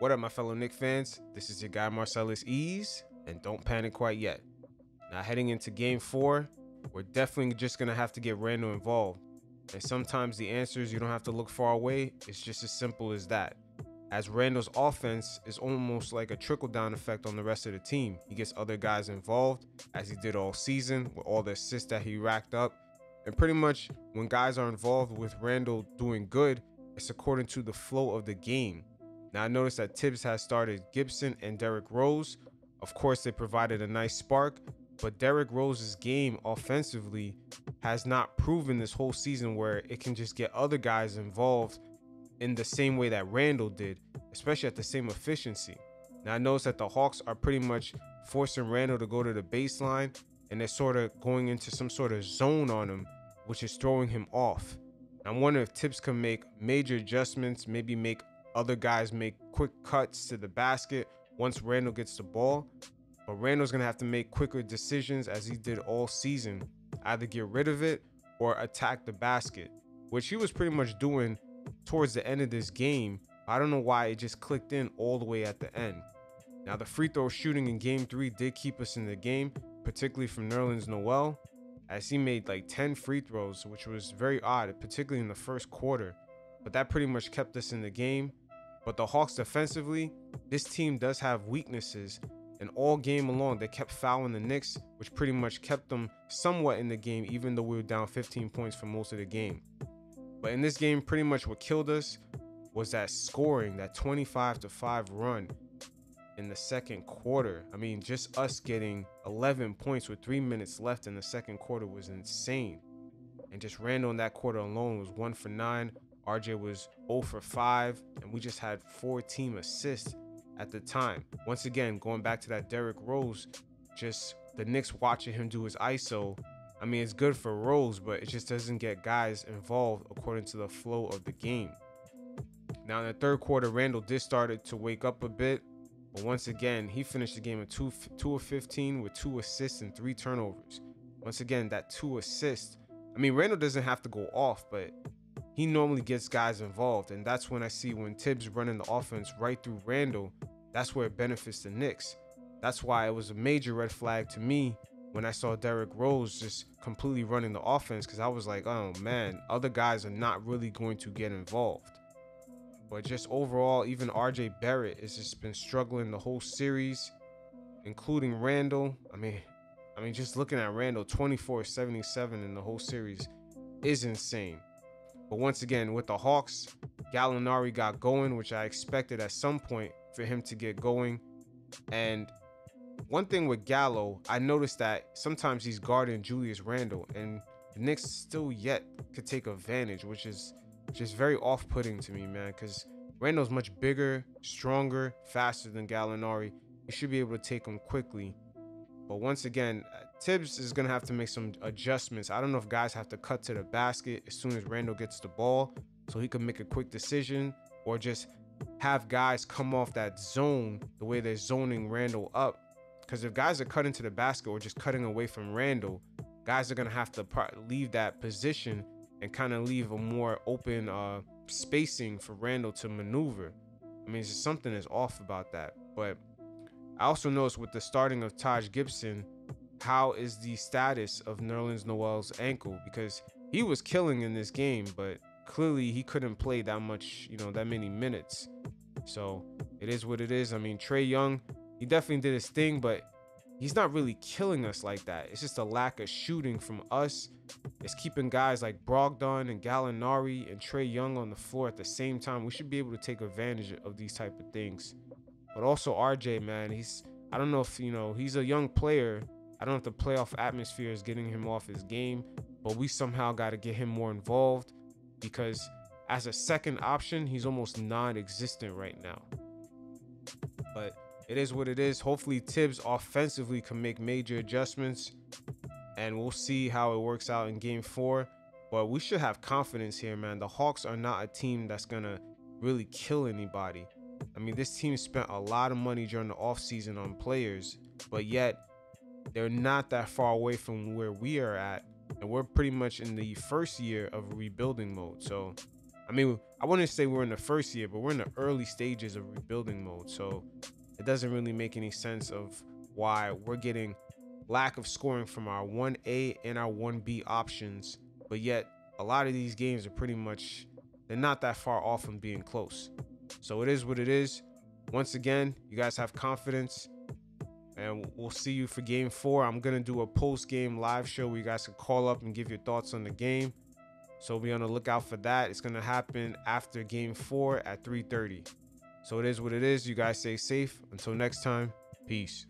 What up, my fellow Knick fans? This is your guy Marcellus Ease, and don't panic quite yet. Now, heading into game four, we're definitely just gonna have to get Randle involved. And sometimes the answers you don't have to look far away, it's just as simple as that. As Randle's offense is almost like a trickle down effect on the rest of the team. He gets other guys involved, as he did all season with all the assists that he racked up. And pretty much when guys are involved with Randle doing good, it's according to the flow of the game. Now, I noticed that Thibs has started Gibson and Derrick Rose. Of course, they provided a nice spark, but Derrick Rose's game offensively has not proven this whole season where it can just get other guys involved in the same way that Randle did, especially at the same efficiency. Now, I noticed that the Hawks are pretty much forcing Randle to go to the baseline and they're sort of going into some sort of zone on him, which is throwing him off. I'm wondering if Thibs can make major adjustments, maybe make other guys make quick cuts to the basket once Randle gets the ball. But Randle's going to have to make quicker decisions as he did all season, either get rid of it or attack the basket, which he was pretty much doing towards the end of this game. I don't know why it just clicked in all the way at the end. Now, the free throw shooting in game three did keep us in the game, particularly from Nerlens Noel, as he made like 10 free throws, which was very odd, particularly in the first quarter. But that pretty much kept us in the game. But the Hawks defensively, this team does have weaknesses. And all game along, they kept fouling the Knicks, which pretty much kept them somewhat in the game, even though we were down 15 points for most of the game. But in this game, pretty much what killed us was that scoring, that 25 to 5 run in the second quarter. I mean, just us getting 11 points with three minutes left in the second quarter was insane. And just Randle in that quarter alone was one for nine, RJ was 0 for 5, and we just had four team assists at the time. Once again, going back to that Derrick Rose, just the Knicks watching him do his ISO. I mean, it's good for Rose, but it just doesn't get guys involved according to the flow of the game. Now, in the third quarter, Randle did started to wake up a bit, but once again, he finished the game at 2, 2 of 15 with two assists and three turnovers. Once again, that two assists. I mean, Randle doesn't have to go off, but he normally gets guys involved. And that's when I see when Thibs running the offense right through Randle, that's where it benefits the Knicks. That's why it was a major red flag to me when I saw Derrick Rose just completely running the offense because I was like, oh man, other guys are not really going to get involved. But just overall, even RJ Barrett has just been struggling the whole series, including Randle. I mean, I mean, just looking at Randle, 24-77 in the whole series is insane. But once again, with the Hawks, Gallinari got going, which I expected at some point for him to get going. And one thing with Gallo, I noticed that sometimes he's guarding Julius Randle, and the Knicks still yet could take advantage, which is just very off-putting to me, man. Because Randle's much bigger, stronger, faster than Gallinari. You should be able to take him quickly. But once again, Thibs is going to have to make some adjustments. I don't know if guys have to cut to the basket as soon as Randle gets the ball so he can make a quick decision or just have guys come off that zone the way they're zoning Randle up. Because if guys are cutting to the basket or just cutting away from Randle, guys are going to have to leave that position and kind of leave a more open uh, spacing for Randle to maneuver. I mean, something is off about that. But I also noticed with the starting of Taj Gibson, how is the status of Nerlens Noel's ankle? Because he was killing in this game, but clearly he couldn't play that much, you know, that many minutes. So it is what it is. I mean, Trae Young, he definitely did his thing, but he's not really killing us like that. It's just a lack of shooting from us. It's keeping guys like Brogdon and Gallinari and Trae Young on the floor at the same time. We should be able to take advantage of these type of things. But also RJ, man, he's I don't know if you know he's a young player. I don't know if the playoff atmosphere is getting him off his game, but we somehow got to get him more involved because as a second option, he's almost non-existent right now. But it is what it is. Hopefully, Thibs offensively can make major adjustments, and we'll see how it works out in Game Four. But we should have confidence here, man. The Hawks are not a team that's gonna really kill anybody. I mean, this team spent a lot of money during the offseason on players, but yet they're not that far away from where we are at. And we're pretty much in the first year of rebuilding mode. So I mean, I wouldn't say we're in the first year, but we're in the early stages of rebuilding mode. So it doesn't really make any sense of why we're getting lack of scoring from our 1A and our 1B options, but yet a lot of these games are pretty much they're not that far off from being close. So it is what it is. Once again, you guys have confidence. And we'll see you for game four. I'm gonna do a post-game live show where you guys can call up and give your thoughts on the game. So be on the lookout for that. It's gonna happen after game four at 3:30. So it is what it is. You guys stay safe. Until next time, peace.